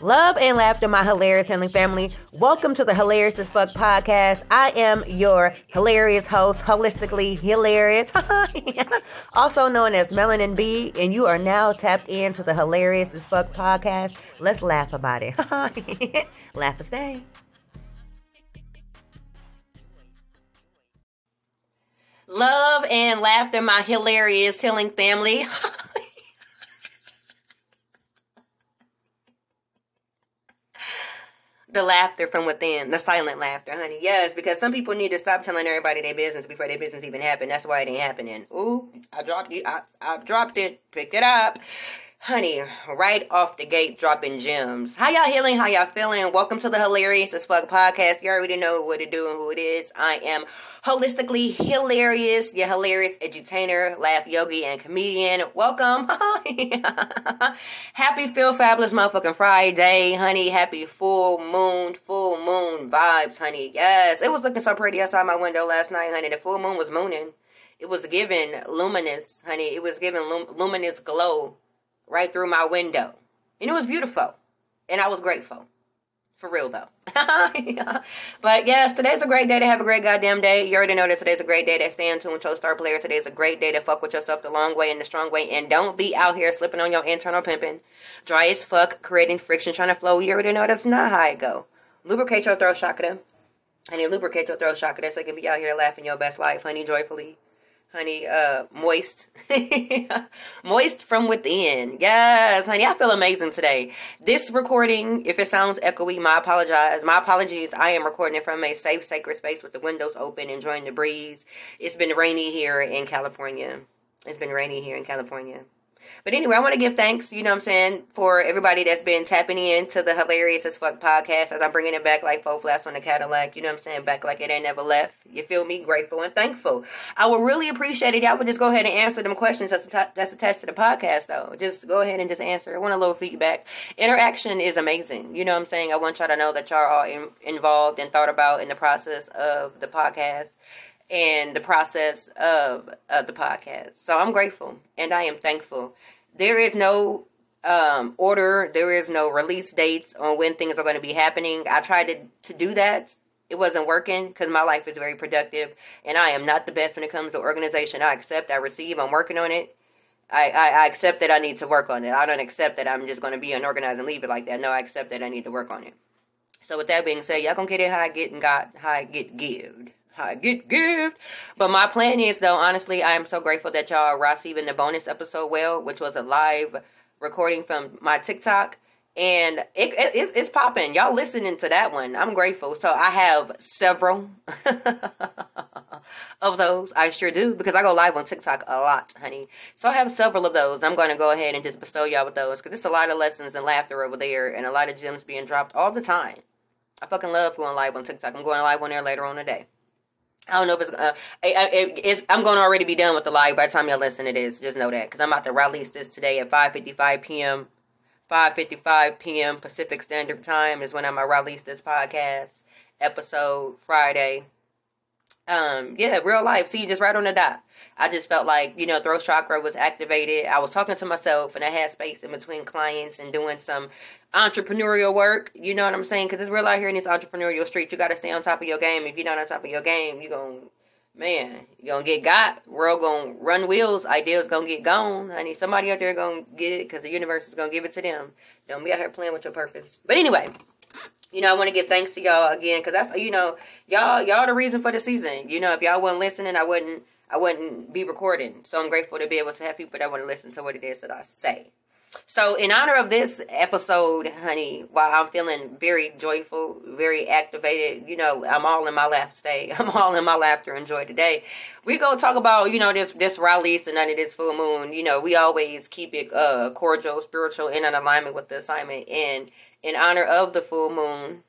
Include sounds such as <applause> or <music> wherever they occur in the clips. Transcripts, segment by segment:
Love and laughter, my hilarious healing family. Welcome to the Hilarious as Fuck podcast. I am your hilarious host, holistically hilarious, <laughs> also known as Melanin B, and you are now tapped into the Hilarious as Fuck podcast. Let's laugh about it. <laughs> laugh and stay. Love and laughter, my hilarious healing family. <laughs> the laughter from within, the silent laughter, honey. Yes, because some people need to stop telling everybody their business before their business even happen. That's why it ain't happening. Ooh, I dropped you. I, I dropped it. Picked it up honey, right off the gate dropping gems. How y'all healing? How y'all feeling? Welcome to the Hilarious as Fuck podcast. You already know what to do and who it is. I am holistically hilarious, your hilarious edutainer, laugh yogi, and comedian. Welcome. <laughs> Happy Feel Fabulous motherfucking Friday, honey. Happy full moon, full moon vibes, honey. Yes, it was looking so pretty outside my window last night, honey. The full moon was mooning. It was given luminous, honey. It was given lum- luminous glow right through my window. And it was beautiful. And I was grateful. For real though. <laughs> But yes, today's a great day to have a great goddamn day. You already know that today's a great day to stay in tune with your star player. Today's a great day to fuck with yourself the long way and the strong way. And don't be out here slipping on your internal pimping. Dry as fuck, creating friction, trying to flow. You already know that's not how it go. Lubricate your throat chakra. Honey, lubricate your throat chakra so you can be out here laughing your best life, honey, joyfully honey uh moist. <laughs> Moist from within. Yes honey i feel amazing today. This recording if it sounds echoey my apologize my apologies. I am recording it from a safe sacred space with the windows open enjoying the breeze. It's been rainy here in california. It's been rainy here in california but anyway, I want to give thanks, you know what I'm saying, for everybody that's been tapping into the Hilarious as Fuck podcast as I'm bringing it back like four flats on the Cadillac, you know what I'm saying, back like it ain't never left. You feel me? Grateful and thankful. I would really appreciate it. Y'all would just go ahead and answer them questions that's, that's attached to the podcast, though. Just go ahead and just answer. I want a little feedback. Interaction is amazing. You know what I'm saying? I want y'all to know that y'all are in, involved and thought about in the process of the podcast and the process of, of the podcast. So I'm grateful and I am thankful. There is no um, order, there is no release dates on when things are going to be happening. I tried to, to do that. It wasn't working because my life is very productive and I am not the best when it comes to organization. I accept, I receive, I'm working on it. I, I, I accept that I need to work on it. I don't accept that I'm just going to be unorganized and leave it like that. No, I accept that I need to work on it. So with that being said, y'all gonna get it how I get and got how I get gived. I get gift. But my plan is though, honestly, I am so grateful that y'all are receiving the bonus episode well, which was a live recording from my TikTok. And it, it it's, it's popping. Y'all listening to that one. I'm grateful. So I have several <laughs> of those. I sure do because I go live on TikTok a lot, honey. So I have several of those. I'm going to go ahead and just bestow y'all with those because there's a lot of lessons and laughter over there and a lot of gems being dropped all the time. I fucking love going live on TikTok. I'm going live on there later on today. I don't know if it's, uh, it, it's I'm going to already be done with the live by the time y'all listen to this. Just know that because I'm about to release this today at 5:55 p.m. 5:55 p.m. Pacific Standard Time is when I'm gonna release this podcast episode Friday. Um, yeah, real life. See, just right on the dot. I just felt like you know throat chakra was activated. I was talking to myself, and I had space in between clients and doing some entrepreneurial work. You know what I'm saying? Because it's real out here in this entrepreneurial street. You got to stay on top of your game. If you're not on top of your game, you're going to, man, you're going to get got. World going to run wheels. Ideas going to get gone. I need somebody out there going to get it because the universe is going to give it to them. Don't be out here playing with your purpose. But anyway, you know, I want to give thanks to y'all again because that's, you know, y'all, y'all the reason for the season. You know, if y'all wasn't listening, I wouldn't, I wouldn't be recording. So I'm grateful to be able to have people that want to listen to what it is that I say. So, in honor of this episode, honey, while I'm feeling very joyful, very activated, you know, I'm all in my laugh today. <laughs> I'm all in my laughter and joy today. We're gonna talk about, you know, this this release and under this full moon. You know, we always keep it uh cordial, spiritual, and in alignment with the assignment. And in honor of the full moon,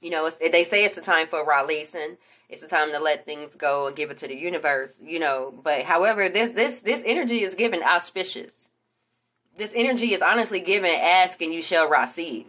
you know, they say it's a time for releasing it's a time to let things go and give it to the universe you know but however this this this energy is given auspicious this energy is honestly given, ask and you shall receive.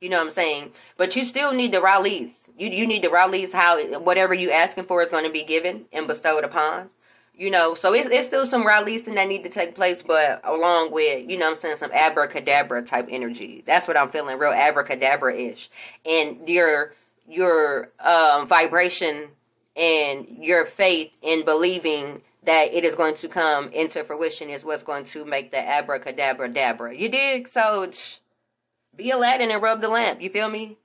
You know what I'm saying? But you still need to release. You you need to release how whatever you asking for is going to be given and bestowed upon. You know, so it's, it's still some releasing that need to take place, but along with, you know I'm saying, some abracadabra type energy. That's what I'm feeling, real abracadabra-ish. And your your um, vibration and your faith in believing that it is going to come into fruition is what's going to make the abracadabra dabra. You dig? So be Aladdin and rub the lamp. You feel me?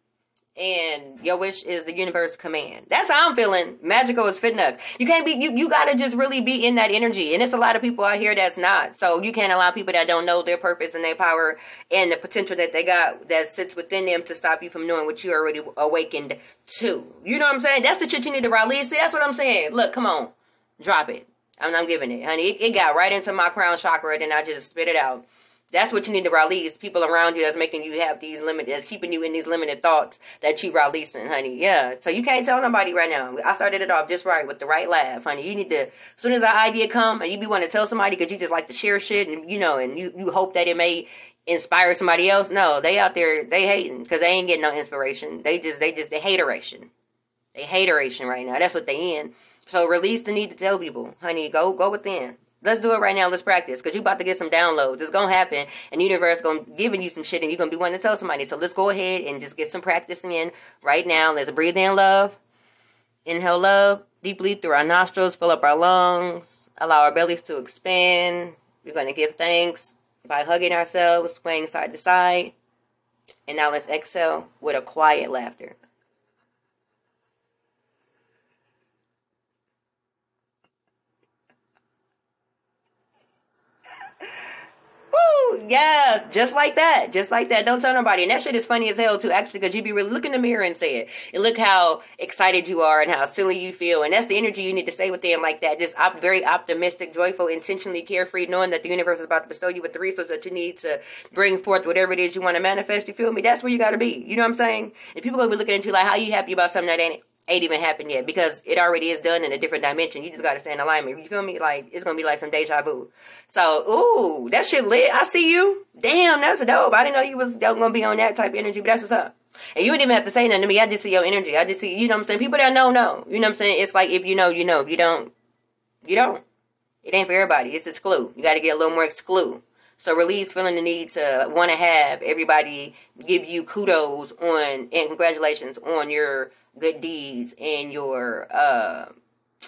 and your wish is the universe command. That's how I'm feeling. Magical is fit enough. You can't be you you gotta just really be in that energy. And it's a lot of people out here that's not. So you can't allow people that don't know their purpose and their power and the potential that they got that sits within them to stop you from knowing what you already awakened to. You know what I'm saying? That's the need to release. See, that's what I'm saying. Look, come on. Drop it. I'm, I'm giving it, honey. It, it got right into my crown chakra and I just spit it out. That's what you need to release. People around you that's making you have these limited, that's keeping you in these limited thoughts that you releasing, honey. Yeah. So you can't tell nobody right now. I started it off just right with the right laugh, honey. You need to, as soon as an idea come and you be wanting to tell somebody because you just like to share shit and, you know, and you, you hope that it may inspire somebody else. No, they out there, they hating because they ain't getting no inspiration. They just, they just, they hateration. They hateration right now. That's what they in. So release the need to tell people, honey, go, go within. Let's do it right now. Let's practice. Because you about to get some downloads. It's to happen. And universe to giving you some shit and you're going to be wanting to tell somebody. So let's go ahead and just get some practicing in right now. Let's breathe in love. Inhale love deeply through our nostrils. Fill up our lungs. Allow our bellies to expand. We're to give thanks by hugging ourselves, swaying side to side. And now let's exhale with a quiet laughter. Woo! Yes, just like that, just like that. Don't tell nobody. And that shit is funny as hell too, actually, because you be really in the mirror and say it, and look how excited you are and how silly you feel, and that's the energy you need to stay within like that. Just op- very optimistic, joyful, intentionally carefree, knowing that the universe is about to bestow you with the resources that you need to bring forth whatever it is you want to manifest. You feel me? That's where you got to be. You know what I'm saying? And people gonna be looking at you like, how you happy about something that ain't ain't even happened yet because it already is done in a different dimension. You just got to stay in alignment. You feel me? Like it's gonna be like some deja vu. So, ooh, that shit lit. I see you. Damn, that's a dope. I didn't know you was gonna be on that type of energy, but that's what's up. And you didn't even have to say nothing to me. I just see your energy. I just see, you know what I'm saying? People that know, know. You know what I'm saying? It's like if you know, you know. If you don't, you don't. It ain't for everybody. It's exclude. You got to get a little more exclude. So release feeling the need to want to have everybody give you kudos on and congratulations on your good deeds and your uh,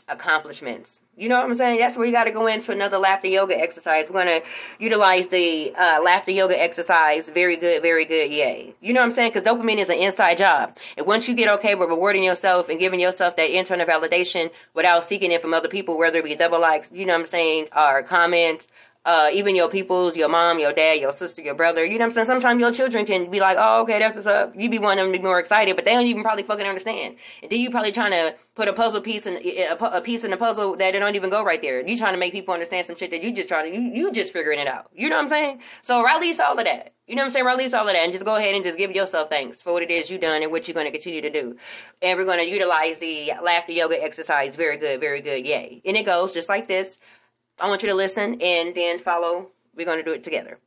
accomplishments. You know what I'm saying? That's where you got to go into another laughter yoga exercise. We're going to utilize the uh, laughter yoga exercise. Very good, very good. Yay. You know what I'm saying? Because dopamine is an inside job. And once you get okay with rewarding yourself and giving yourself that internal validation without seeking it from other people, whether it be double likes, you know what I'm saying, or comments, uh, even your peoples, your mom, your dad, your sister, your brother. You know what I'm saying? Sometimes your children can be like, oh, okay, that's what's up. You be wanting them to be more excited, but they don't even probably fucking understand. And then you probably trying to put a puzzle piece in a, a piece in the puzzle that it don't even go right there. You trying to make people understand some shit that you just trying to you you just figuring it out. You know what I'm saying? So release all of that. You know what I'm saying? Release all of that and just go ahead and just give yourself thanks for what it is you done and what you're going to continue to do. And we're going to utilize the laughter yoga exercise. Very good, very good. Yay. And it goes just like this. I want you to listen and then follow we're going to do it together.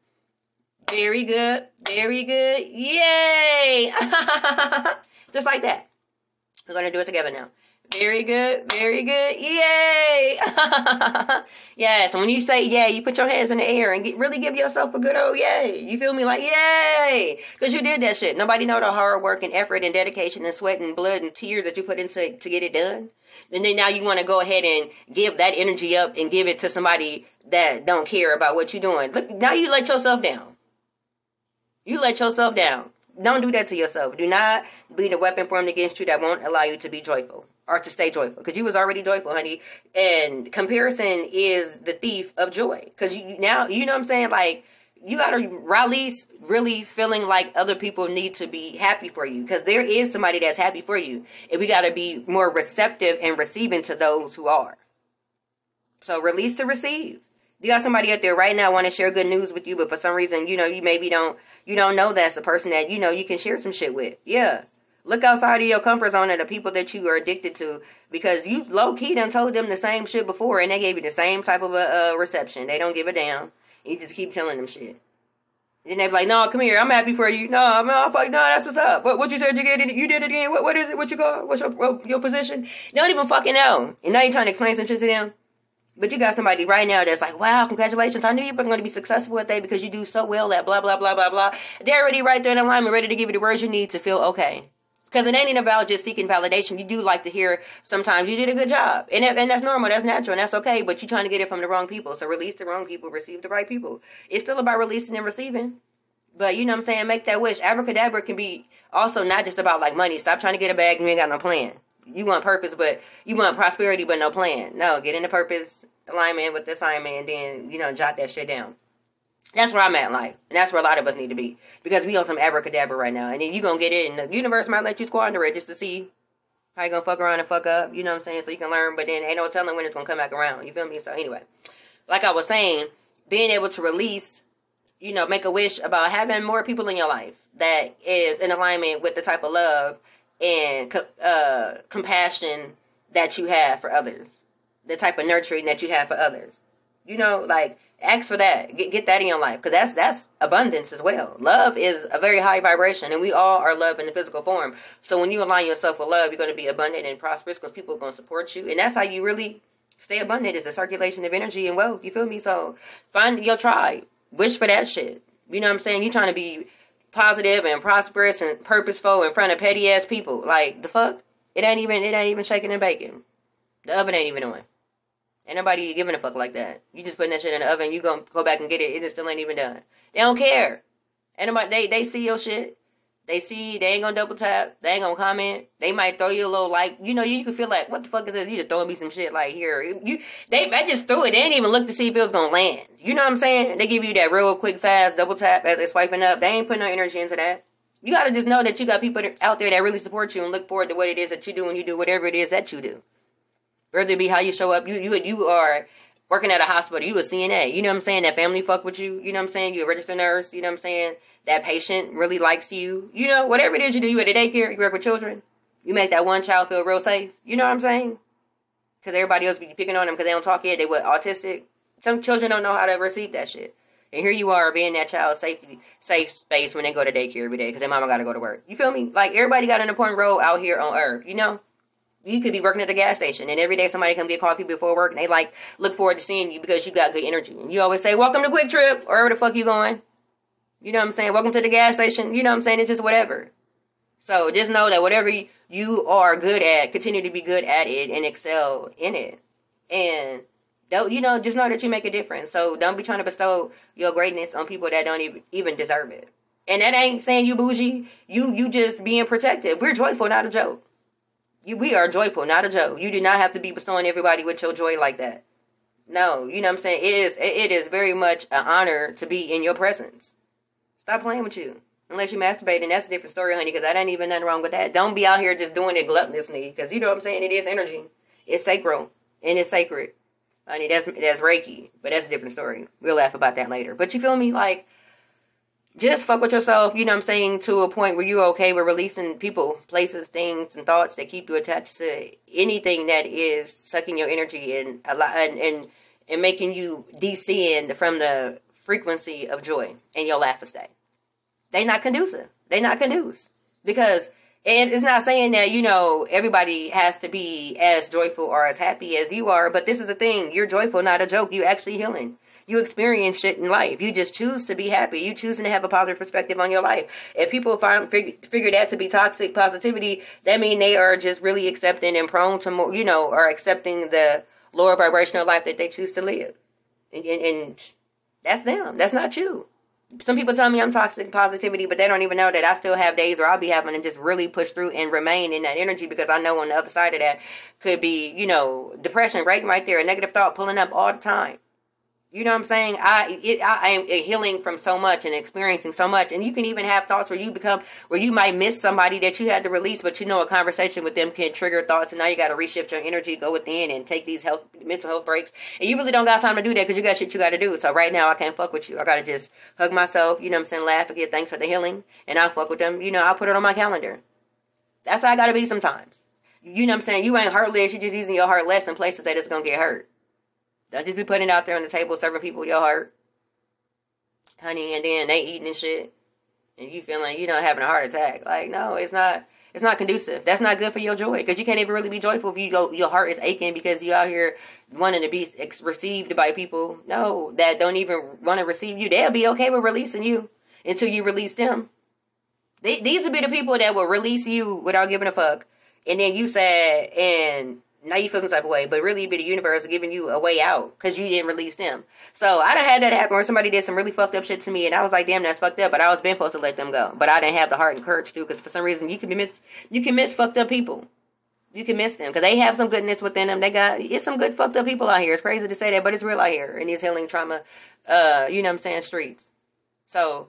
Very good. Very good. Yay! <laughs> Just like that. We're going to do it together now. Very good. Very good. Yay! <laughs> yes. And when you say yay, you put your hands in the air and get, really give yourself a good old yay. You feel me? Like yay! Because you did that shit. Nobody know the hard work and effort and dedication and sweat and blood and tears that you put into to get it done. And then now you want to go ahead and give that energy up and give it to somebody that don't care about what you're doing. Look, now you let yourself down. You let yourself down. Don't do that to yourself. Do not be the weapon formed against you that won't allow you to be joyful or to stay joyful because you was already joyful, honey. And comparison is the thief of joy because you now you know what I'm saying. Like you gotta release really feeling like other people need to be happy for you because there is somebody that's happy for you, and we gotta be more receptive and receiving to those who are. So release to receive you got somebody out there right now want to share good news with you, but for some reason, you know, you maybe don't you don't know that's a person that you know you can share some shit with. Yeah. Look outside of your comfort zone of the people that you are addicted to because you low key done told them the same shit before and they gave you the same type of a uh, reception. They don't give a damn. You just keep telling them shit. And they be like, "No, come here. I'm happy for you. No, no, fuck, no. That's what's up. What, what you said you get? You did it again. What, what is it? What you call? What's your your position? They don't even fucking know. And now you're trying to explain some shit to them. But you got somebody right now that's like, wow, congratulations. I knew you were going to be successful at that because you do so well at blah, blah, blah, blah, blah. They're already right there in alignment, ready to give you the words you need to feel okay. Because it ain't about just seeking validation. You do like to hear sometimes you did a good job. And, and that's normal, that's natural, and that's okay. But you're trying to get it from the wrong people. So release the wrong people, receive the right people. It's still about releasing and receiving. But you know what I'm saying? Make that wish. Abracadabra can be also not just about like money. Stop trying to get a bag and you ain't got no plan. You want purpose, but you want prosperity, but no plan. No, get into purpose alignment with the assignment, and then you know jot that shit down. That's where I'm at in life, and that's where a lot of us need to be because we on some abracadabra right now, and then you gonna get it, and the universe might let you squander it just to see how you gonna fuck around and fuck up. You know what I'm saying? So you can learn, but then ain't no telling when it's gonna come back around. You feel me? So anyway, like I was saying, being able to release, you know, make a wish about having more people in your life that is in alignment with the type of love and uh, compassion that you have for others, the type of nurturing that you have for others. You know, like ask for that, get get that in your life, because that's that's abundance as well. Love is a very high vibration, and we all are love in the physical form. So when you align yourself with love, you're going to be abundant and prosperous because people are going to support you, and that's how you really stay abundant. Is the circulation of energy and wealth. You feel me? So find your tribe, wish for that shit. You know what I'm saying? You trying to be positive and prosperous and purposeful in front of petty ass people. Like the fuck? It ain't even it ain't even shaking and baking. The oven ain't even on. Ain't nobody giving a fuck like that. You just putting that shit in the oven, you gonna go back and get it, and it still ain't even done. They don't care. Ain't nobody they they see your shit. They see they ain't gonna double tap. They ain't gonna comment. They might throw you a little like you know you you can feel like what the fuck is this? You just throwing me some shit like here. You they I just threw it. They didn't even look to see if it was gonna land. You know what I'm saying? They give you that real quick fast double tap as they swiping up. They ain't putting no energy into that. You gotta just know that you got people out there that really support you and look forward to what it is that you do when you do whatever it is that you do. Whether it be how you show up, you you you are working at a hospital, you a CNA. You know what I'm saying? That family fuck with you. You know what I'm saying? You a registered nurse. You know what I'm saying? that patient really likes you. You know, whatever it is you do, you at a daycare, you work with children, you make that one child feel real safe. You know what I'm saying? Because everybody else be picking on them because they don't talk yet. They were autistic. Some children don't know how to receive that shit. And here you are being that child's safety safe space when they go to daycare every day because their mama got to go to work. You feel me? Like everybody got an important role out here on earth. You know, you could be working at the gas station and every day somebody come get coffee before work and they like look forward to seeing you because you got good energy. And you always say, "Welcome to QuikTrip," or wherever the fuck you going. You know what I'm saying? Welcome to the gas station. You know what I'm saying? It's just whatever. So just know that whatever you are good at, continue to be good at it and excel in it. And don't you know, just know that you make a difference. So don't be trying to bestow your greatness on people that don't even even deserve it. And that ain't saying you bougie. You you just being protective. We're joyful, not a joke. You we are joyful, not a joke. You do not have to be bestowing everybody with your joy like that. No, you know what I'm saying? It is it is very much an honor to be in your presence. Stop playing with you. Unless you masturbate, and that's a different story, honey, because that ain't even nothing wrong with that. Don't be out here just doing it gluttonously, because you know what I'm saying? It is energy. It's sacral, and it's sacred. Honey, that's, that's Reiki, but that's a different story. We'll laugh about that later. But you feel me? Like, just fuck with yourself, you know what I'm saying, to a point where you're okay with releasing people, places, things, and thoughts that keep you attached to anything that is sucking your energy and, a and, and, and making you descend from the frequency of joy, and your laugh stay they not conducive. They not conducive because and it's not saying that you know everybody has to be as joyful or as happy as you are, but this is the thing: you're joyful, not a joke. You actually healing. You experience shit in life. You just choose to be happy. You choosing to have a positive perspective on your life. If people find figure, figure that to be toxic positivity, that mean they are just really accepting and prone to more, you know, are accepting the lower vibrational life that they choose to live. And, and, and that's them. That's not you some people tell me I'm toxic positivity, but they don't even know that I still have days where I'll be having to just really push through and remain in that energy because I know on the other side of that could be, you know, depression right right there, a negative thought pulling up all the time. You know what I'm saying? I it, I am healing from so much and experiencing so much, and you can even have thoughts where you become where you might miss somebody that you had to release, but you know a conversation with them can trigger thoughts, and now you got to reshift your energy, go within, and take these health mental health breaks. And you really don't got time to do that because you got shit you got to do. So right now I can't fuck with you. I got to just hug myself. You know what I'm saying? Laugh and get thanks for the healing, and I'll fuck with them. You know I'll put it on my calendar. That's how I got to be sometimes. You know what I'm saying? You ain't heartless. You're just using your heart less in places that it's gonna get hurt. Don't just be putting it out there on the table, serving people your heart, honey, and then they eating and shit, and you feeling you know having a heart attack. Like no, it's not. It's not conducive. That's not good for your joy because you can't even really be joyful if you go. Your heart is aching because you out here wanting to be received by people. No, that don't even want to receive you. They'll be okay with releasing you until you release them. They, these would be the people that will release you without giving a fuck, and then you sad and now you feel some type of way, but really be the universe giving you a way out because you didn't release them. So I done had that happen where somebody did some really fucked up shit to me, and I was like, damn, that's fucked up. But I was been supposed to let them go, but I didn't have the heart and courage to because for some reason you can miss you can miss fucked up people. You can miss them because they have some goodness within them. They got it's some good fucked up people out here. It's crazy to say that, but it's real out here in these healing trauma, uh, you know what I'm saying, streets. So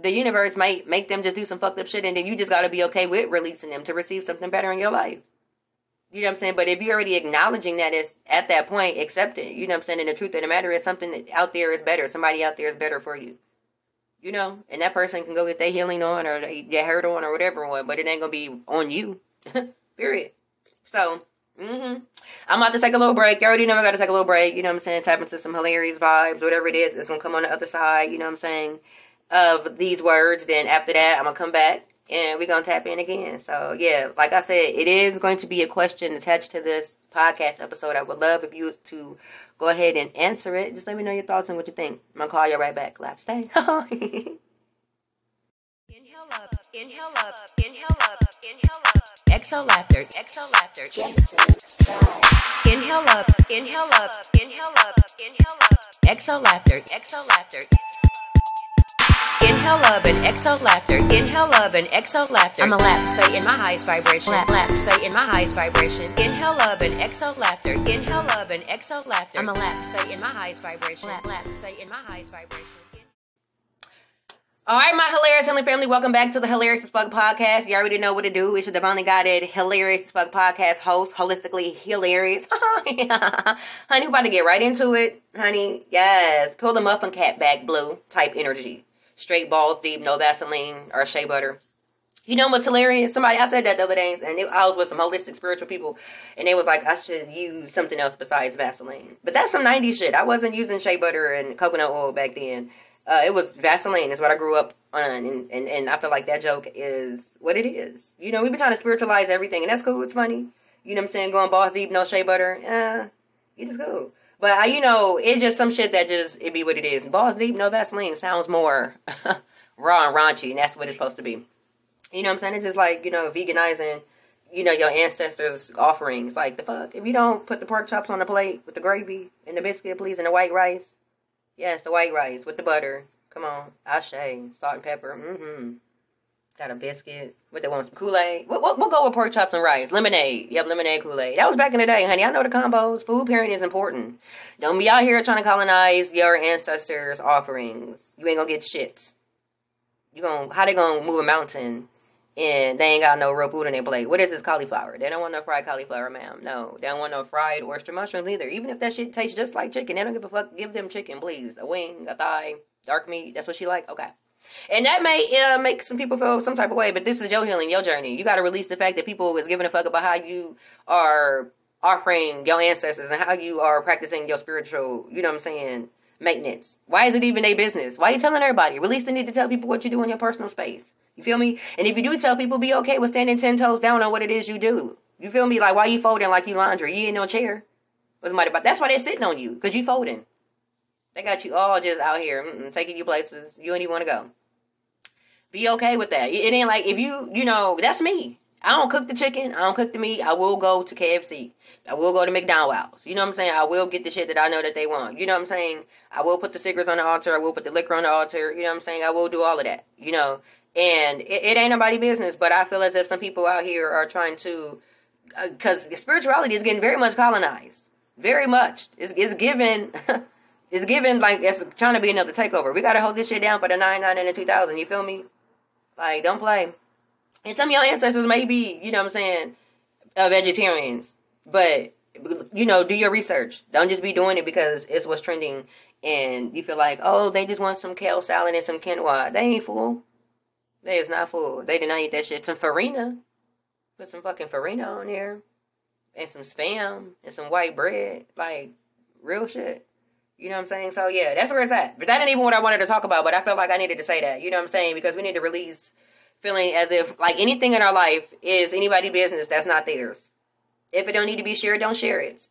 the universe might make them just do some fucked up shit, and then you just got to be okay with releasing them to receive something better in your life. You know what I'm saying? But if you're already acknowledging that it's at that point, accept it. You know what I'm saying? And the truth of the matter is something out there is better. Somebody out there is better for you. You know? And that person can go get their healing on or get hurt on or whatever one, but it ain't gonna be on you. <laughs> Period. So, mm-hmm. I'm about to take a little break. You already know I gotta take a little break. You know what I'm saying? Tap into some hilarious vibes, whatever it is. It's gonna come on the other side. You know what I'm saying? Of these words. Then after that, I'm gonna come back and we're gonna tap in again. So yeah, like I said, it is going to be a question attached to this podcast episode. I would love if you to go ahead and answer it. Just let me know your thoughts and what you think. I'm gonna call you right back. Laugh, stay. <laughs> inhale up, inhale up, inhale up, inhale up. Exhale laughter, exhale laughter. Inhale up, inhale up, inhale up, inhale up. Exhale laughter, exhale laughter. Inhale love and exhale laughter. Inhale love and exhale laughter. I'm a laugh, stay in my highest vibration. Laugh, laugh, stay in my highest vibration. Inhale love and exhale laughter. Inhale love and exhale laughter. I'm a laugh, stay in my highest vibration. Laugh, laugh, stay in my highest vibration. All right, my hilarious healing family, welcome back to the Hilarious as Fuck podcast. You already know what to do. It's your divinely guided Hilarious as Fuck podcast host, holistically hilarious. <laughs> honey, we're about to get right into it, honey. Yes, pull the muffin cap back blue type energy straight balls deep, no Vaseline or shea butter. You know what's hilarious? Somebody I said that the other day, and it, I was with some holistic spiritual people, and they was like, I should use something else besides Vaseline. But that's some '90s shit. I wasn't using shea butter and coconut oil back then. Uh, it was Vaseline. Is what I grew up on, and, and and I feel like that joke is what it is. You know, we've been trying to spiritualize everything, and that's cool. It's funny. You know what I'm saying? Going balls deep, no shea butter. Yeah, it is cool. But I, you know, it's just some shit that just it be what it is. Balls deep, no Vaseline sounds more <laughs> raw and raunchy, and that's what it's supposed to be. You know what I'm saying? It's just like you know, veganizing. You know your ancestors' offerings. Like the fuck, if you don't put the pork chops on the plate with the gravy and the biscuit, please, and the white rice. Yes, the white rice with the butter. Come on, ashe, salt and pepper. Mm-hmm. Got a biscuit. What they want? Kool Aid. We'll, we'll, we'll, go with pork chops and rice. Lemonade. Yep, lemonade, Kool Aid. That was back in the day, honey. I know the combos. Food pairing is important. Don't be out here trying to colonize your ancestors' offerings. You ain't gonna get shits. You gonna how they gonna move a mountain and they ain't got no real food in their plate? What is this cauliflower? They don't want no fried cauliflower, ma'am. No, they don't want no fried oyster mushrooms either. Even if that shit tastes just like chicken, they don't give a fuck. Give them chicken, please. A wing, a thigh, dark meat. That's what she like. Okay. And that may uh, make some people feel some type of way, but this is your healing, your journey. You got to release the fact that people is giving a fuck about how you are offering your ancestors and how you are practicing your spiritual, you know what I'm saying, maintenance. Why is it even a business? Why are you telling everybody? Release the need to tell people what you do in your personal space. You feel me? And if you do tell people, be okay with standing ten toes down on what it is you do. You feel me? Like why you folding like you laundry? You in no chair. What's about? That's why they're sitting on you because you folding. They got you all just out here taking you places you don't even want to go. Be okay with that. It ain't like if you, you know, that's me. I don't cook the chicken. I don't cook the meat. I will go to KFC. I will go to McDonald's. You know what I'm saying? I will get the shit that I know that they want. You know what I'm saying? I will put the cigarettes on the altar. I will put the liquor on the altar. You know what I'm saying? I will do all of that. You know, and it, it ain't nobody business. But I feel as if some people out here are trying to, because uh, spirituality is getting very much colonized. Very much. It's, it's given. <laughs> it's given like it's trying to be another takeover. We gotta hold this shit down for the nine nine and the 2000. You feel me? Like, don't play. And some of your ancestors may be, you know what I'm saying, uh, vegetarians. But, you know, do your research. Don't just be doing it because it's what's trending and you feel like, oh, they just want some kale salad and some quinoa. They ain't fool. They is not fool. They did not eat that shit. Some farina. Put some fucking farina on there. And some spam and some white bread. Like, real shit. You know what I'm saying? So yeah, that's where it's at. But that ain't even what I wanted to talk about, but I felt like I needed to say that. You know what I'm saying? Because we need to release feeling as if like anything in our life is anybody business that's not theirs. If it don't need to be shared, don't share it.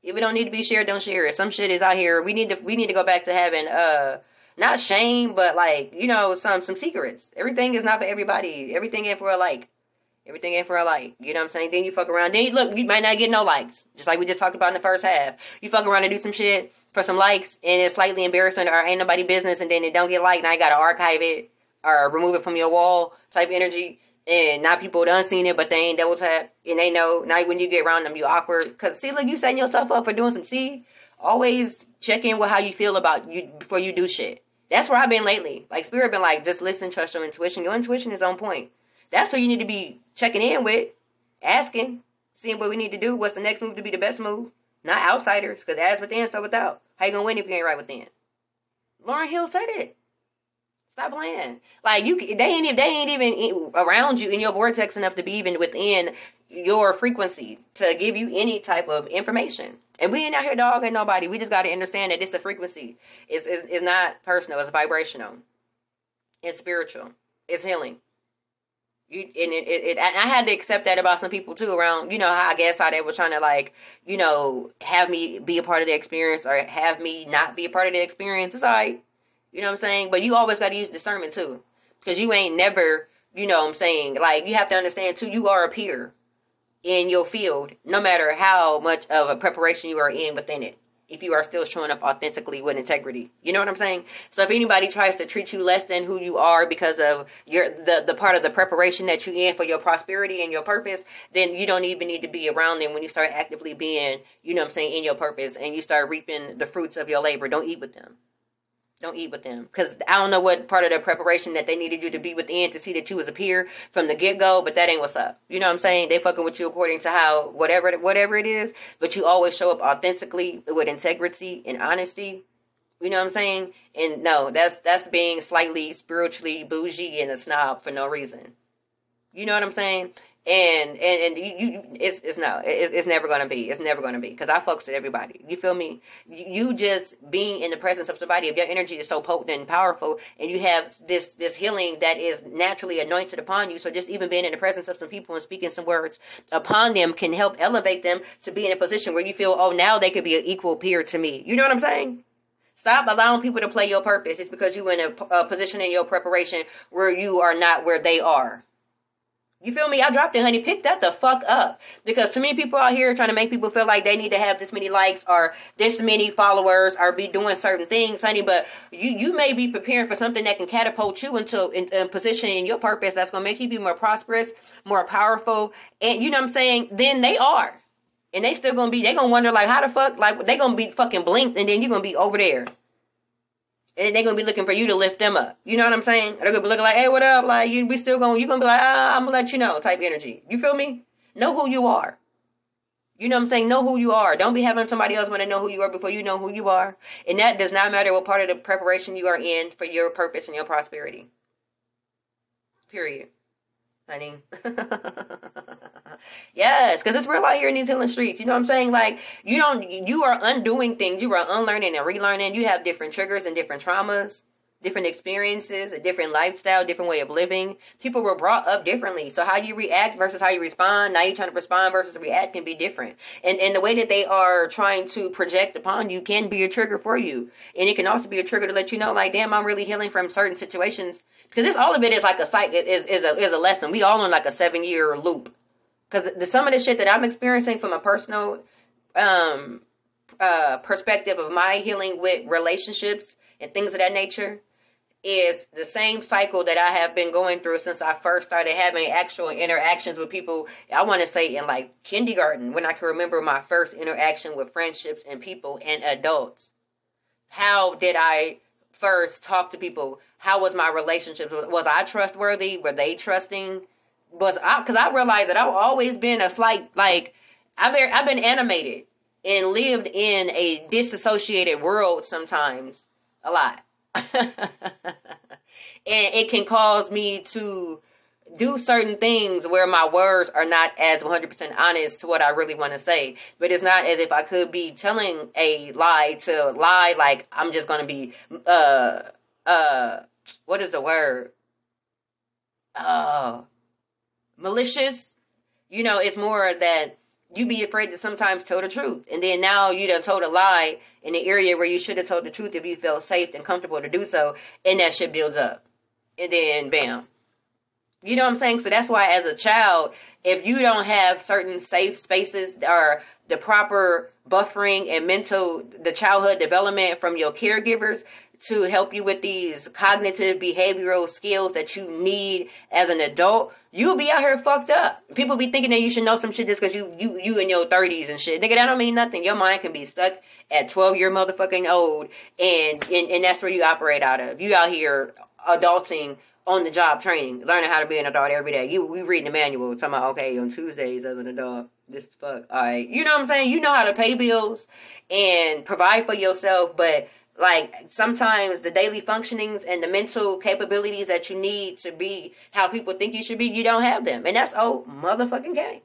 If it don't need to be shared, don't share it. Some shit is out here. We need to we need to go back to having uh not shame, but like, you know, some some secrets. Everything is not for everybody. Everything ain't for like. Everything ain't for a like. You know what I'm saying? Then you fuck around. Then you, look, you might not get no likes. Just like we just talked about in the first half. You fuck around and do some shit for some likes and it's slightly embarrassing or ain't nobody business and then it don't get liked and I gotta archive it or remove it from your wall type energy. And now people done seen it, but they ain't double tap and they know now when you get around them you awkward. Cause see, look, you setting yourself up for doing some see. Always check in with how you feel about you before you do shit. That's where I've been lately. Like Spirit been like, just listen, trust your intuition. Your intuition is on point. That's who you need to be checking in with, asking, seeing what we need to do. What's the next move to be the best move? Not outsiders, because as within, so without. How you gonna win if you ain't right within? Lauryn Hill said it. Stop playing. Like you, they ain't they ain't even around you in your vortex enough to be even within your frequency to give you any type of information. And we ain't out here dogging nobody. We just got to understand that it's a frequency. It's, it's, it's not personal. It's vibrational. It's spiritual. It's healing. You and it, it, it, I had to accept that about some people too. Around you know how I guess how they were trying to like you know have me be a part of the experience or have me not be a part of the experience. It's alright. You know what I'm saying? But you always got to use discernment too, because you ain't never. You know what I'm saying? Like you have to understand too. You are a peer in your field, no matter how much of a preparation you are in within it. If you are still showing up authentically with integrity, you know what I'm saying. So if anybody tries to treat you less than who you are because of your the the part of the preparation that you in for your prosperity and your purpose, then you don't even need to be around them when you start actively being, you know what I'm saying, in your purpose and you start reaping the fruits of your labor. Don't eat with them. Don't eat with them because I don't know what part of the preparation that they needed you to be within to see that you was a peer from the get go, but that ain't what's up. You know what I'm saying? They fucking with you according to how whatever whatever it is, but you always show up authentically with integrity and honesty. You know what I'm saying? And no, that's that's being slightly spiritually bougie and a snob for no reason. You know what I'm saying? And and and you, you it's it's no it's, it's never gonna be it's never gonna be because I focus with everybody. You feel me? You just being in the presence of somebody if your energy is so potent and powerful and you have this this healing that is naturally anointed upon you so just even being in the presence of some people and speaking some words upon them can help elevate them to be in a position where you feel oh now they could be an equal peer to me. You know what I'm saying? Stop allowing people to play your purpose It's because you're in a, a position in your preparation where you are not where they are. You feel me? I dropped it, honey. Pick that the fuck up. Because too many people out here trying to make people feel like they need to have this many likes or this many followers or be doing certain things, honey. But you you may be preparing for something that can catapult you into a position in your purpose that's gonna make you be more prosperous, more powerful, and you know what I'm saying. Then they are, and they still gonna be. They gonna wonder like how the fuck like they gonna be fucking blinked, and then you're gonna be over there and they're gonna be looking for you to lift them up. You know what I'm saying? They're gonna be looking like, hey, what up? Like you we still going you gonna be like, ah, I'm gonna let you know type energy. You feel me? Know who you are. You know what I'm saying? Know who you are. Don't be having somebody else want to know who you are before you know who you are. And that does not matter what part of the preparation you are in for your purpose and your prosperity. Period honey. <laughs> yes, because it's real out here in these healing streets. You know what I'm saying? Like you don't, you are undoing things. You are unlearning and relearning. You have different triggers and different traumas, different experiences, a different lifestyle, different way of living. People were brought up differently. So how you react versus how you respond. Now you're trying to respond versus react can be different. And and the way that they are trying to project upon you can be a trigger for you. And it can also be a trigger to let you know, like, damn, I'm really healing from certain situations because this all of it is like a psych is is a is a lesson. We all in like a seven year loop. Because the, some of the shit that I'm experiencing from a personal um uh perspective of my healing with relationships and things of that nature is the same cycle that I have been going through since I first started having actual interactions with people. I want to say in like kindergarten when I can remember my first interaction with friendships and people and adults. How did I first talk to people? How was my relationship? Was I trustworthy? Were they trusting? Was I? Because I realized that I've always been a slight like I've I've been animated and lived in a disassociated world sometimes a lot, <laughs> and it can cause me to do certain things where my words are not as 100% honest to what I really want to say. But it's not as if I could be telling a lie to lie like I'm just going to be uh uh what is the word? uh malicious. You know, it's more that you be afraid to sometimes tell the truth. And then now you done told a lie in the area where you should have told the truth if you felt safe and comfortable to do so. And that shit builds up. And then bam. You know what I'm saying? So that's why as a child, if you don't have certain safe spaces or the proper buffering and mental the childhood development from your caregivers to help you with these cognitive behavioral skills that you need as an adult, you'll be out here fucked up. People be thinking that you should know some shit just because you you you in your thirties and shit. Nigga, that don't mean nothing. Your mind can be stuck at twelve year motherfucking old, and and, and that's where you operate out of. You out here adulting on the job training, learning how to be an adult every day. You we reading the manual, talking about okay on Tuesdays as an adult, this fuck. All right, you know what I'm saying? You know how to pay bills and provide for yourself, but like sometimes the daily functionings and the mental capabilities that you need to be how people think you should be, you don't have them, and that's oh motherfucking game.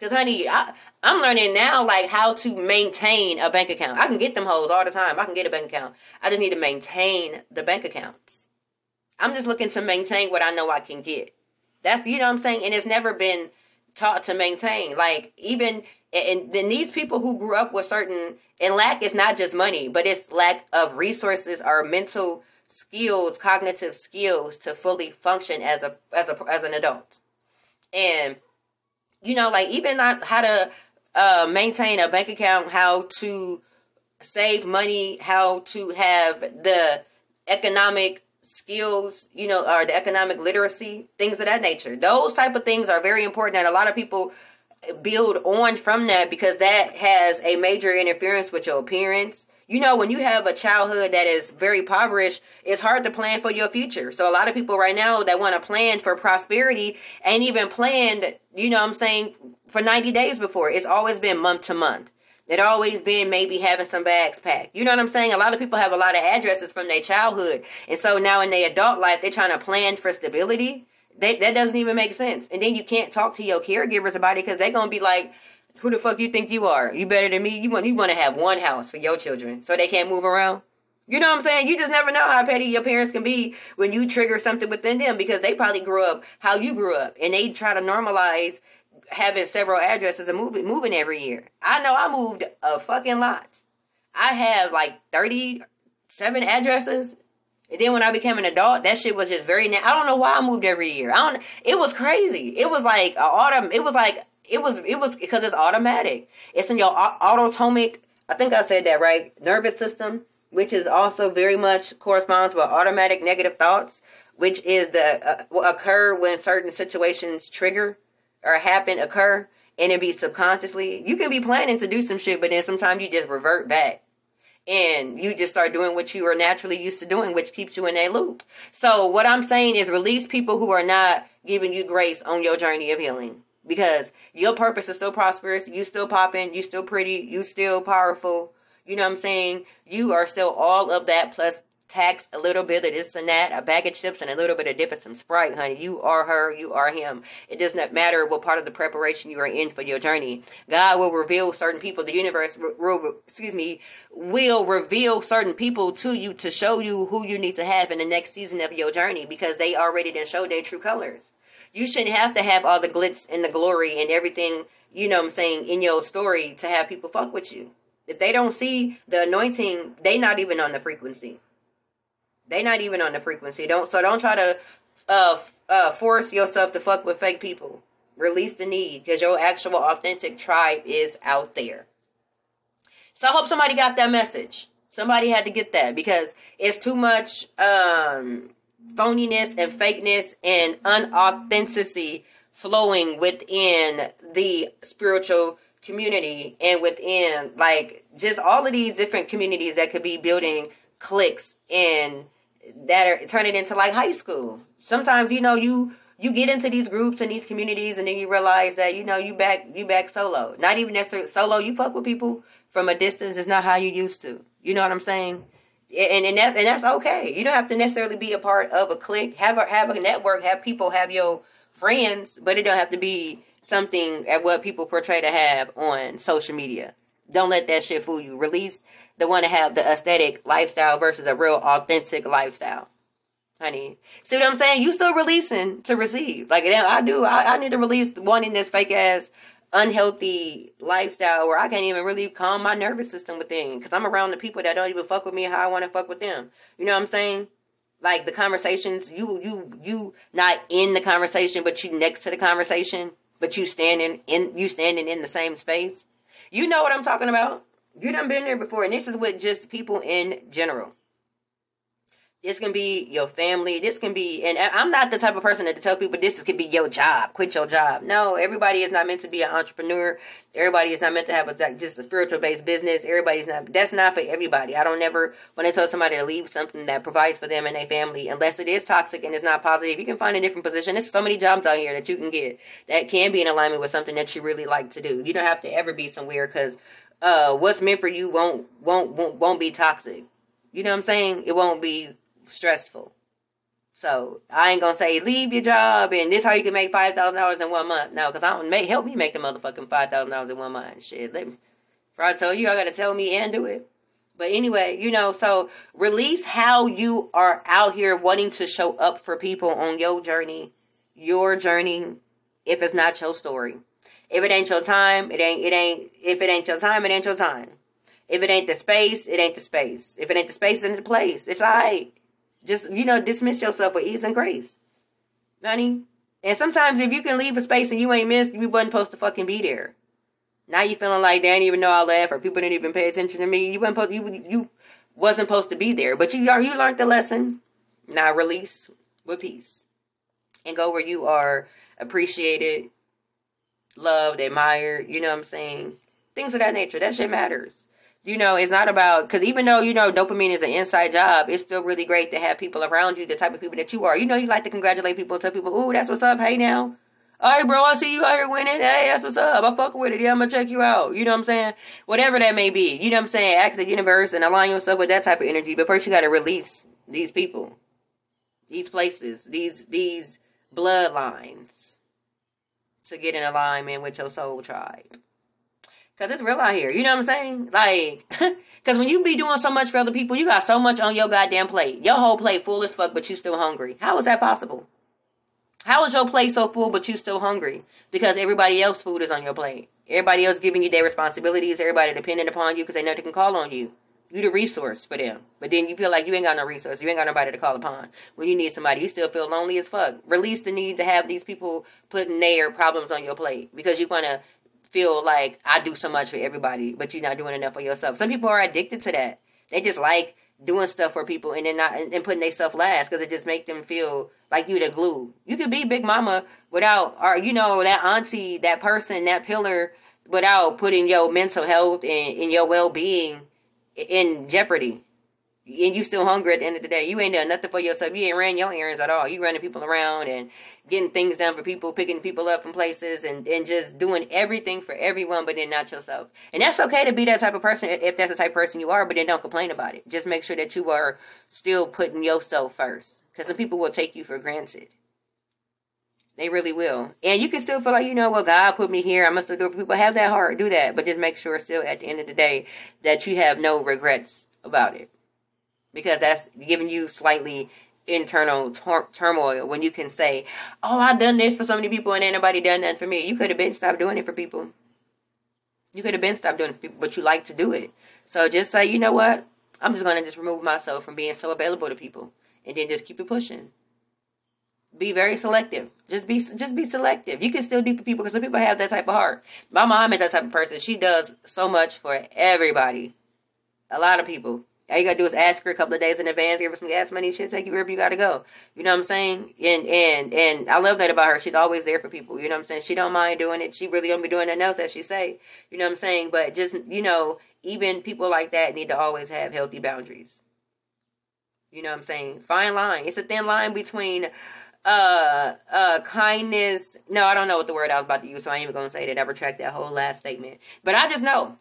Cause honey, I, I'm learning now like how to maintain a bank account. I can get them hoes all the time. I can get a bank account. I just need to maintain the bank accounts. I'm just looking to maintain what I know I can get. That's you know what I'm saying, and it's never been taught to maintain. Like even and then these people who grew up with certain and lack is not just money, but it's lack of resources or mental skills, cognitive skills to fully function as a as a as an adult. And you know, like even not how to uh, maintain a bank account, how to save money, how to have the economic skills, you know, or the economic literacy, things of that nature. Those type of things are very important and a lot of people build on from that because that has a major interference with your appearance. You know, when you have a childhood that is very impoverished, it's hard to plan for your future. So a lot of people right now that want to plan for prosperity ain't even planned, you know I'm saying, for 90 days before. It's always been month to month. It always been maybe having some bags packed. You know what I'm saying? A lot of people have a lot of addresses from their childhood. And so now in their adult life, they're trying to plan for stability that that doesn't even make sense. And then you can't talk to your caregivers about it because they're gonna be like, "Who the fuck you think you are? You better than me? You want you want to have one house for your children so they can't move around." You know what I'm saying? You just never know how petty your parents can be when you trigger something within them because they probably grew up how you grew up and they try to normalize having several addresses and moving moving every year. I know I moved a fucking lot. I have like 37 addresses and then when I became an adult, that shit was just very. Na- I don't know why I moved every year. I don't. It was crazy. It was like autumn. It was like it was. It was because it's automatic. It's in your autonomic. I think I said that right. Nervous system, which is also very much corresponds with automatic negative thoughts, which is the uh, occur when certain situations trigger or happen occur, and it be subconsciously. You can be planning to do some shit, but then sometimes you just revert back and you just start doing what you are naturally used to doing, which keeps you in a loop. So what I'm saying is release people who are not giving you grace on your journey of healing. Because your purpose is still prosperous, you still popping, you still pretty, you still powerful. You know what I'm saying? You are still all of that plus tax, a little bit of this and that, a bag of chips, and a little bit of dip and some Sprite, honey. You are her, you are him. It does not matter what part of the preparation you are in for your journey. God will reveal certain people. The universe, will, excuse me, will reveal certain people to you to show you who you need to have in the next season of your journey because they already didn't show their true colors. You shouldn't have to have all the glitz and the glory and everything, you know what I'm saying, in your story to have people fuck with you. If they don't see the anointing, they not even on the frequency. They not even on the frequency. Don't so don't try to uh, uh force yourself to fuck with fake people. Release the need because your actual authentic tribe is out there. So I hope somebody got that message. Somebody had to get that because it's too much um phoniness and fakeness and unauthenticity flowing within the spiritual community and within like just all of these different communities that could be building cliques and that are turn it into like high school. Sometimes you know you you get into these groups and these communities and then you realize that you know you back you back solo. Not even necessarily solo. You fuck with people from a distance. It's not how you used to. You know what I'm saying? And and that's and that's okay. You don't have to necessarily be a part of a clique. Have a have a network. Have people. Have your friends. But it don't have to be something at what people portray to have on social media. Don't let that shit fool you. Release the one to have the aesthetic lifestyle versus a real authentic lifestyle. honey. See what I'm saying? You still releasing to receive. Like I do. I, I need to release one in this fake ass unhealthy lifestyle where I can't even really calm my nervous system within because I'm around the people that don't even fuck with me how I want to fuck with them. You know what I'm saying? Like the conversations, you you you not in the conversation, but you next to the conversation, but you standing in you standing in the same space. You know what I'm talking about. You done been there before, and this is with just people in general. This can be your family. This can be, and I'm not the type of person that to tell people this can be your job. Quit your job. No, everybody is not meant to be an entrepreneur. Everybody is not meant to have a just a spiritual based business. Everybody's not. That's not for everybody. I don't never when I tell somebody to leave something that provides for them and their family, unless it is toxic and it's not positive. You can find a different position. There's so many jobs out here that you can get that can be in alignment with something that you really like to do. You don't have to ever be somewhere because uh, what's meant for you won't won't won't won't be toxic. You know what I'm saying? It won't be stressful. So I ain't gonna say leave your job and this how you can make five thousand dollars in one month. No, because I don't make help me make the motherfucking five thousand dollars in one month. Shit, let me. I tell you, I gotta tell me and do it. But anyway, you know, so release how you are out here wanting to show up for people on your journey, your journey. If it's not your story, if it ain't your time, it ain't. It ain't. If it ain't your time, it ain't your time. If it ain't the space, it ain't the space. If it ain't the space, it ain't the place. It's alright. Just, you know, dismiss yourself with ease and grace. Honey. And sometimes if you can leave a space and you ain't missed, you wasn't supposed to fucking be there. Now you feeling like they didn't even know I left or people didn't even pay attention to me. You wasn't supposed you you wasn't supposed to be there. But you are you learned the lesson. Now release with peace. And go where you are appreciated, loved, admired, you know what I'm saying? Things of that nature. That shit matters you know, it's not about because even though you know dopamine is an inside job, it's still really great to have people around you, the type of people that you are. You know, you like to congratulate people, tell people, "Ooh, that's what's up." Hey, now, all right, bro, I see you out here winning. Hey, that's what's up. I fuck with it. Yeah, I'm gonna check you out. You know what I'm saying? Whatever that may be. You know what I'm saying? Ask the universe and align yourself with that type of energy. But first, you got to release these people, these places, these these bloodlines to get in alignment with your soul tribe. Cause it's real out here. You know what I'm saying? Like, <laughs> cause when you be doing so much for other people, you got so much on your goddamn plate. Your whole plate full as fuck, but you still hungry. How is that possible? How is your plate so full, but you still hungry? Because everybody else food is on your plate. Everybody else giving you their responsibilities. Everybody dependent upon you because they know they can call on you. You the resource for them. But then you feel like you ain't got no resource. You ain't got nobody to call upon. When you need somebody, you still feel lonely as fuck. Release the need to have these people putting their problems on your plate because you're gonna feel like I do so much for everybody, but you're not doing enough for yourself. Some people are addicted to that. They just like doing stuff for people and then not and putting themselves last because it just make them feel like you the glue. You could be big mama without or you know that auntie, that person, that pillar without putting your mental health and, and your well being in jeopardy and you still hungry at the end of the day. You ain't done nothing for yourself. You ain't ran your errands at all. You running people around and getting things done for people, picking people up from places, and, and just doing everything for everyone, but then not yourself. And that's okay to be that type of person if that's the type of person you are, but then don't complain about it. Just make sure that you are still putting yourself first. Because some people will take you for granted. They really will. And you can still feel like, you know, well, God put me here. I must do it for people. Have that heart. Do that. But just make sure still at the end of the day that you have no regrets about it because that's giving you slightly internal tor- turmoil when you can say, "Oh, I've done this for so many people and ain't nobody done that for me." You could have been stopped doing it for people. You could have been stopped doing it people, but you like to do it. So just say, you know what? I'm just gonna just remove myself from being so available to people, and then just keep it pushing. Be very selective. Just be just be selective. You can still do for people because some people have that type of heart. My mom is that type of person. She does so much for everybody. A lot of people all you gotta do is ask her a couple of days in advance, give her some gas money, she'll take you wherever you gotta go. You know what I'm saying? And and and I love that about her. She's always there for people. You know what I'm saying? She don't mind doing it. She really don't be doing nothing else as she say. You know what I'm saying? But just you know, even people like that need to always have healthy boundaries. You know what I'm saying? Fine line. It's a thin line between uh uh kindness. No, I don't know what the word I was about to use, so I ain't even gonna say that. I retract that whole last statement. But I just know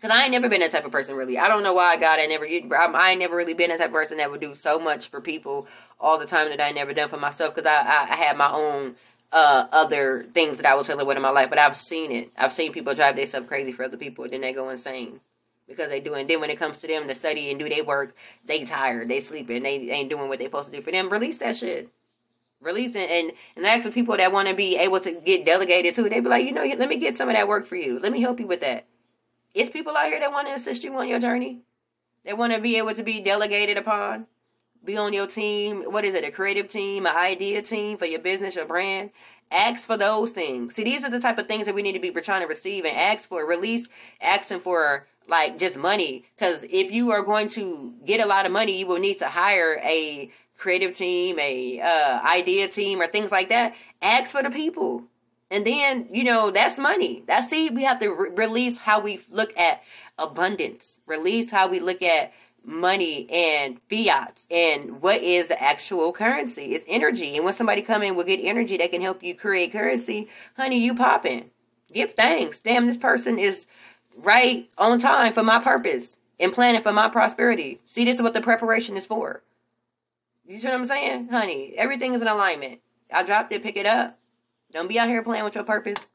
Cause I ain't never been that type of person really. I don't know why God I never I ain't never really been that type of person that would do so much for people all the time that I never done for myself. Cause I I, I had my own uh other things that I was dealing with in my life, but I've seen it. I've seen people drive themselves crazy for other people, and then they go insane because they do. And then when it comes to them to study and do their work, they tired, they sleeping, they ain't doing what they supposed to do. For them, release that shit. Release it and and ask the people that want to be able to get delegated to. They be like, you know, let me get some of that work for you. Let me help you with that. It's people out here that want to assist you on your journey. They want to be able to be delegated upon, be on your team. What is it? A creative team, an idea team for your business, your brand. Ask for those things. See, these are the type of things that we need to be trying to receive and ask for. Release asking for like just money. Because if you are going to get a lot of money, you will need to hire a creative team, a uh, idea team, or things like that. Ask for the people, and then you know that's money. That's see, we have to re- release how we look at abundance. Release how we look at money and fiat and what is the actual currency it's energy and when somebody come in will get energy that can help you create currency honey you popping give thanks damn this person is right on time for my purpose and planning for my prosperity see this is what the preparation is for you see what i'm saying? Honey everything is in alignment. I dropped it pick it up. Don't be out here playing with your purpose.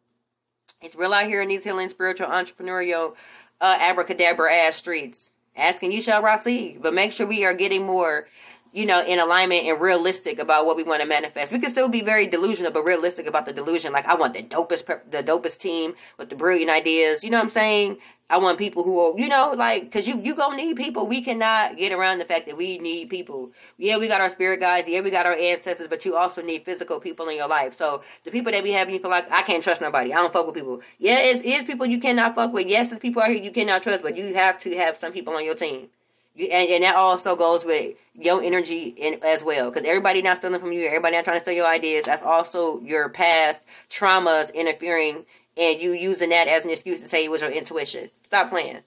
It's real out here in these healing spiritual entrepreneurial uh, abracadabra ass streets. Asking you shall receive, but make sure we are getting more, you know, in alignment and realistic about what we want to manifest. We can still be very delusional, but realistic about the delusion. Like I want the dopest, the dopest team with the brilliant ideas. You know what I'm saying? I want people who are, you know, like, because you, you gonna need people. We cannot get around the fact that we need people. Yeah, we got our spirit guides. Yeah, we got our ancestors, but you also need physical people in your life. So the people that be having you feel like, I can't trust nobody. I don't fuck with people. Yeah, it is people you cannot fuck with. Yes, it's people out here you cannot trust, but you have to have some people on your team. And, and that also goes with your energy in, as well. Because everybody not stealing from you. Everybody not trying to steal your ideas. That's also your past traumas interfering and you using that as an excuse to say it was your intuition. Stop playing.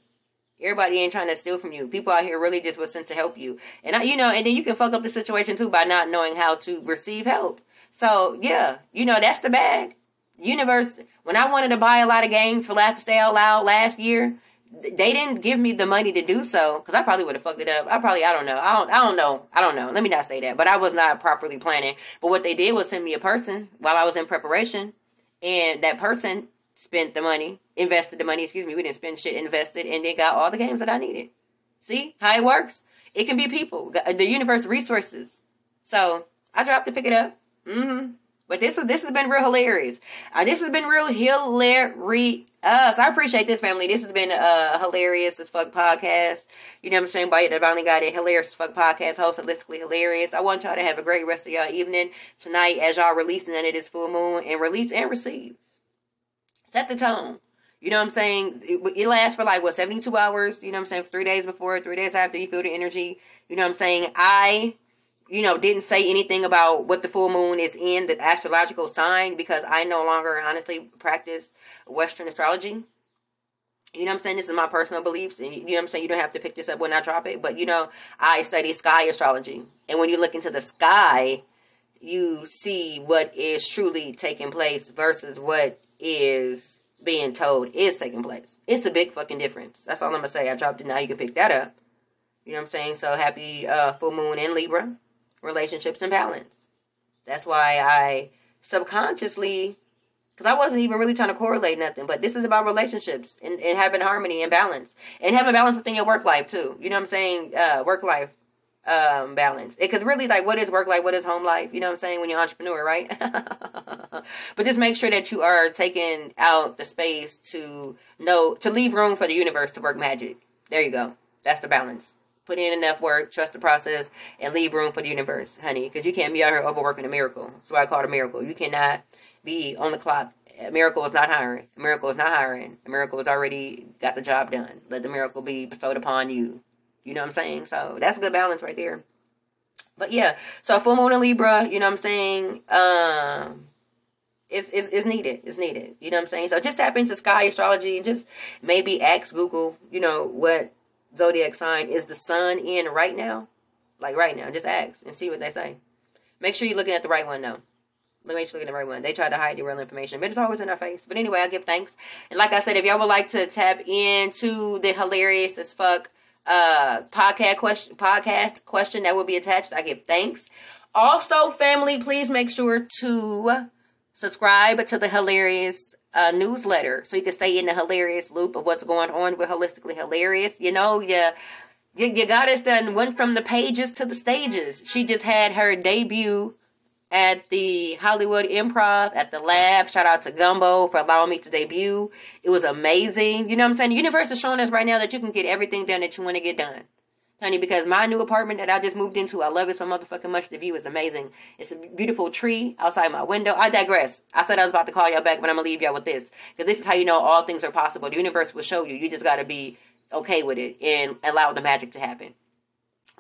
Everybody ain't trying to steal from you. People out here really just was sent to help you. And I, you know, and then you can fuck up the situation too by not knowing how to receive help. So yeah, you know, that's the bag. Universe, when I wanted to buy a lot of games for Laugh Stay Out Loud last year, they didn't give me the money to do so because I probably would have fucked it up. I probably I don't know. I don't I don't know. I don't know. Let me not say that. But I was not properly planning. But what they did was send me a person while I was in preparation, and that person spent the money, invested the money, excuse me, we didn't spend shit, invested, and then got all the games that I needed. See how it works? It can be people, the universe resources. So I dropped to pick it up. Mm-hmm. But this was this has been real hilarious. Uh, this has been real hilarious. I appreciate this family. This has been a hilarious as fuck podcast. You know what I'm saying? By the finally got a hilarious as fuck podcast host, holistically hilarious. I want y'all to have a great rest of y'all evening tonight as y'all releasing under this full moon and release and receive. Set the tone. You know what I'm saying? It, it, lasts for like what 72 hours. You know what I'm saying? Three days before, three days after you feel the energy. You know what I'm saying? I, you know, didn't say anything about what the full moon is in the astrological sign because I no longer honestly practice Western astrology. You know what I'm saying? This is my personal beliefs, and you know I'm saying. You don't have to pick this up when I drop it, but you know, I study sky astrology, and when you look into the sky, you see what is truly taking place versus what is being told is taking place. It's a big fucking difference. That's all I'm gonna say. I dropped it now. You can pick that up. You know what I'm saying? So happy uh, full moon in Libra, relationships and balance. That's why I subconsciously, because I wasn't even really trying to correlate nothing, but this is about relationships and, and having harmony and balance and having balance within your work life too. You know what I'm saying? Uh, work life um balance. Because really like what is work life? What is home life? You know what i'm saying? When you're an entrepreneur right? <laughs> But just make sure that you are taking out the space to know to leave room for the universe to work magic. There you go. That's the balance put in enough work trust the process and leave room for the universe honey because you can't be out here overworking a miracle that's why i call it a miracle you cannot be on the clock a miracle is not hiring a miracle is not hiring a miracle has already got the job done let the miracle be bestowed upon you you know what I'm saying? So that's a good balance right there. But yeah, so full moon in Libra, you know what I'm saying? Um it's, it's, it's needed. It's needed. You know what I'm saying? So just tap into sky astrology and just maybe ask Google, you know, what zodiac sign is the sun in right now? Like right now. Just ask and see what they say. Make sure you're looking at the right one though. Look at you looking at the right one. They try to hide the real information, but it's always in our face. But anyway, I give thanks. And like I said, if y'all would like to tap into the hilarious as fuck uh podcast question podcast question that will be attached. I give thanks. Also, family, please make sure to subscribe to the hilarious uh, newsletter so you can stay in the hilarious loop of what's going on with holistically hilarious. You know, you you, you got us done went from the pages to the stages. She just had her debut at the Hollywood Improv at the lab. Shout out to Gumbo for allowing me to debut. It was amazing. You know what I'm saying? The universe is showing us right now that you can get everything done that you want to get done. Honey, because my new apartment that I just moved into, I love it so motherfucking much. The view is amazing. It's a beautiful tree outside my window. I digress. I said I was about to call y'all back, but I'm gonna leave y'all with this. Because this is how you know all things are possible. The universe will show you. You just gotta be okay with it and allow the magic to happen.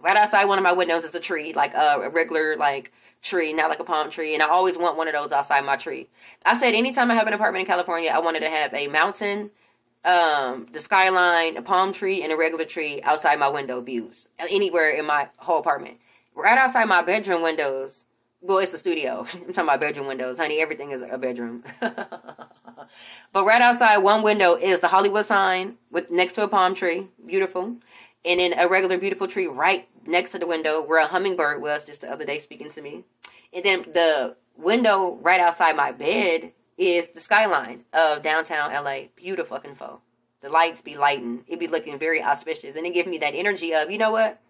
Right outside one of my windows is a tree, like a regular, like tree, not like a palm tree. And I always want one of those outside my tree. I said anytime I have an apartment in California, I wanted to have a mountain, um, the skyline, a palm tree, and a regular tree outside my window views. Anywhere in my whole apartment. Right outside my bedroom windows. Well, it's a studio. <laughs> I'm talking about bedroom windows. Honey, everything is a bedroom. <laughs> but right outside one window is the Hollywood sign with next to a palm tree. Beautiful. And then a regular beautiful tree right next to the window where a hummingbird was just the other day speaking to me. And then the window right outside my bed is the skyline of downtown LA. Beautiful fucking fo. The lights be lighting. It be looking very auspicious. And it gives me that energy of, you know what?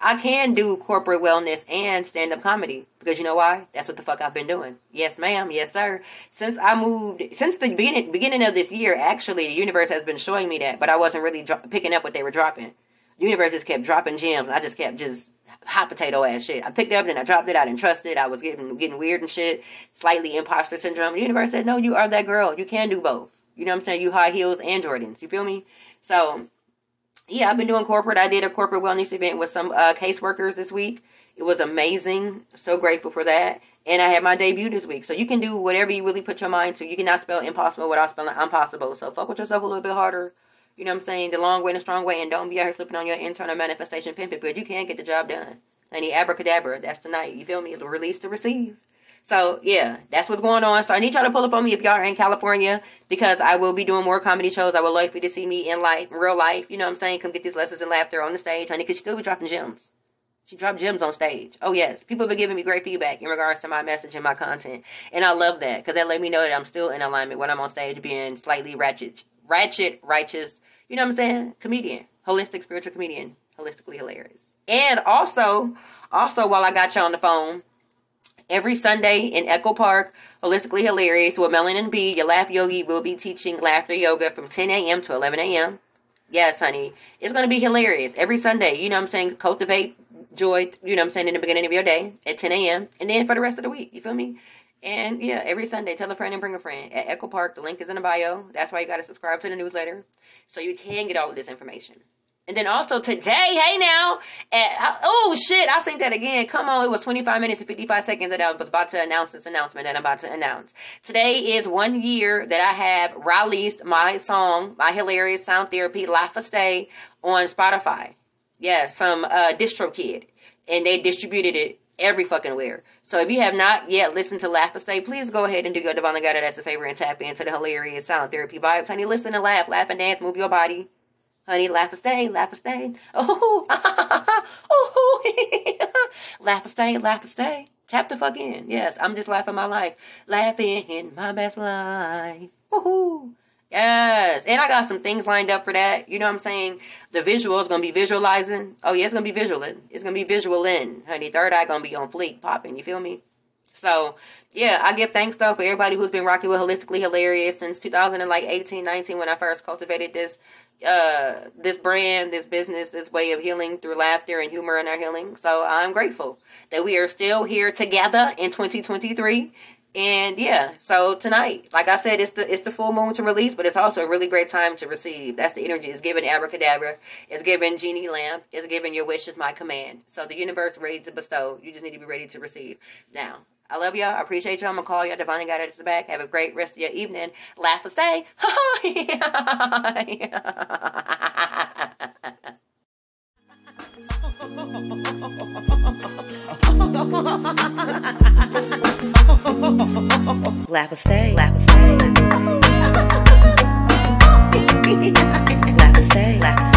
I can do corporate wellness and stand up comedy because you know why? That's what the fuck I've been doing. Yes, ma'am. Yes, sir. Since I moved, since the beginning beginning of this year, actually, the universe has been showing me that, but I wasn't really dro- picking up what they were dropping. The universe just kept dropping gems, and I just kept just hot potato ass shit. I picked it up, then I dropped it. I didn't trust it. I was getting getting weird and shit. Slightly imposter syndrome. The universe said, "No, you are that girl. You can do both." You know what I'm saying? You high heels and Jordans. You feel me? So, yeah, I've been doing corporate. I did a corporate wellness event with some uh, caseworkers this week. It was amazing. So grateful for that. And I had my debut this week. So you can do whatever you really put your mind to. You cannot spell impossible without spelling impossible. So fuck with yourself a little bit harder you know what I'm saying? The long way and the strong way, and don't be out here slipping on your internal manifestation pimping, but you can't get the job done. Honey, abracadabra, that's tonight. You feel me? The release to receive. So yeah, that's what's going on. So I need y'all to pull up on me if y'all are in California because I will be doing more comedy shows. I would love for you to see me in life, real life. You know what I'm saying? Come get these lessons in laughter on the stage, honey, because she still be dropping gems. She dropped gems on stage. Oh yes, people have been giving me great feedback in regards to my message and my content, and I love that because that let me know that I'm still in alignment when I'm on stage, being slightly ratchet, ratchet, righteous, you know what I'm saying? Comedian, holistic spiritual comedian, holistically hilarious. And also, also while I got you on the phone, every Sunday in Echo Park, holistically hilarious with Melanin B, your laugh yogi will be teaching laughter yoga from 10 a.m. to 11 a.m. Yes, honey, it's gonna be hilarious every Sunday. You know what I'm saying? Cultivate joy. You know what I'm saying in the beginning of your day at 10 a.m. and then for the rest of the week. You feel me? And yeah, every Sunday, tell a friend and bring a friend at Echo Park. The link is in the bio. That's why you got to subscribe to the newsletter so you can get all of this information. And then also today, hey now, at, oh shit, I think that again. Come on, it was 25 minutes and 55 seconds that I was about to announce this announcement that I'm about to announce. Today is one year that I have released my song, my hilarious sound therapy, Life or Stay, on Spotify. Yes, from uh, DistroKid. And they distributed it every fucking where. So if you have not yet listened to Laugh or Stay, please go ahead and do your Divine Guided as a favor and tap into the hilarious sound therapy vibes. Honey, listen and laugh, laugh and dance, move your body. Honey, laugh or stay, laugh or stay. Oh, <laughs> oh, <laughs> laugh or stay, laugh or stay. Tap the fuck in. Yes, I'm just laughing my life. Laughing in my best life. Woohoo. Yes. And I got some things lined up for that. You know what I'm saying? The visual is going to be visualizing. Oh, yeah, it's going to be visualing. It's going to be visual in. Honey, third eye going to be on fleek, popping. You feel me? So, yeah, I give thanks, though, for everybody who's been rocking with Holistically Hilarious since 2018, 19 when I first cultivated this uh this brand, this business, this way of healing through laughter and humor in our healing. So I'm grateful that we are still here together in 2023 and yeah, so tonight, like I said, it's the it's the full moon to release, but it's also a really great time to receive. That's the energy. It's giving abracadabra. It's giving genie lamp. It's giving your wish is my command. So the universe ready to bestow. You just need to be ready to receive. Now, I love y'all. I appreciate y'all. I'm gonna call y'all. Divine God at the back. Have a great rest of your evening. Laugh and stay. <laughs> <laughs> Laugh a stay, laugh a stay. Laugh a stay, laugh a stay.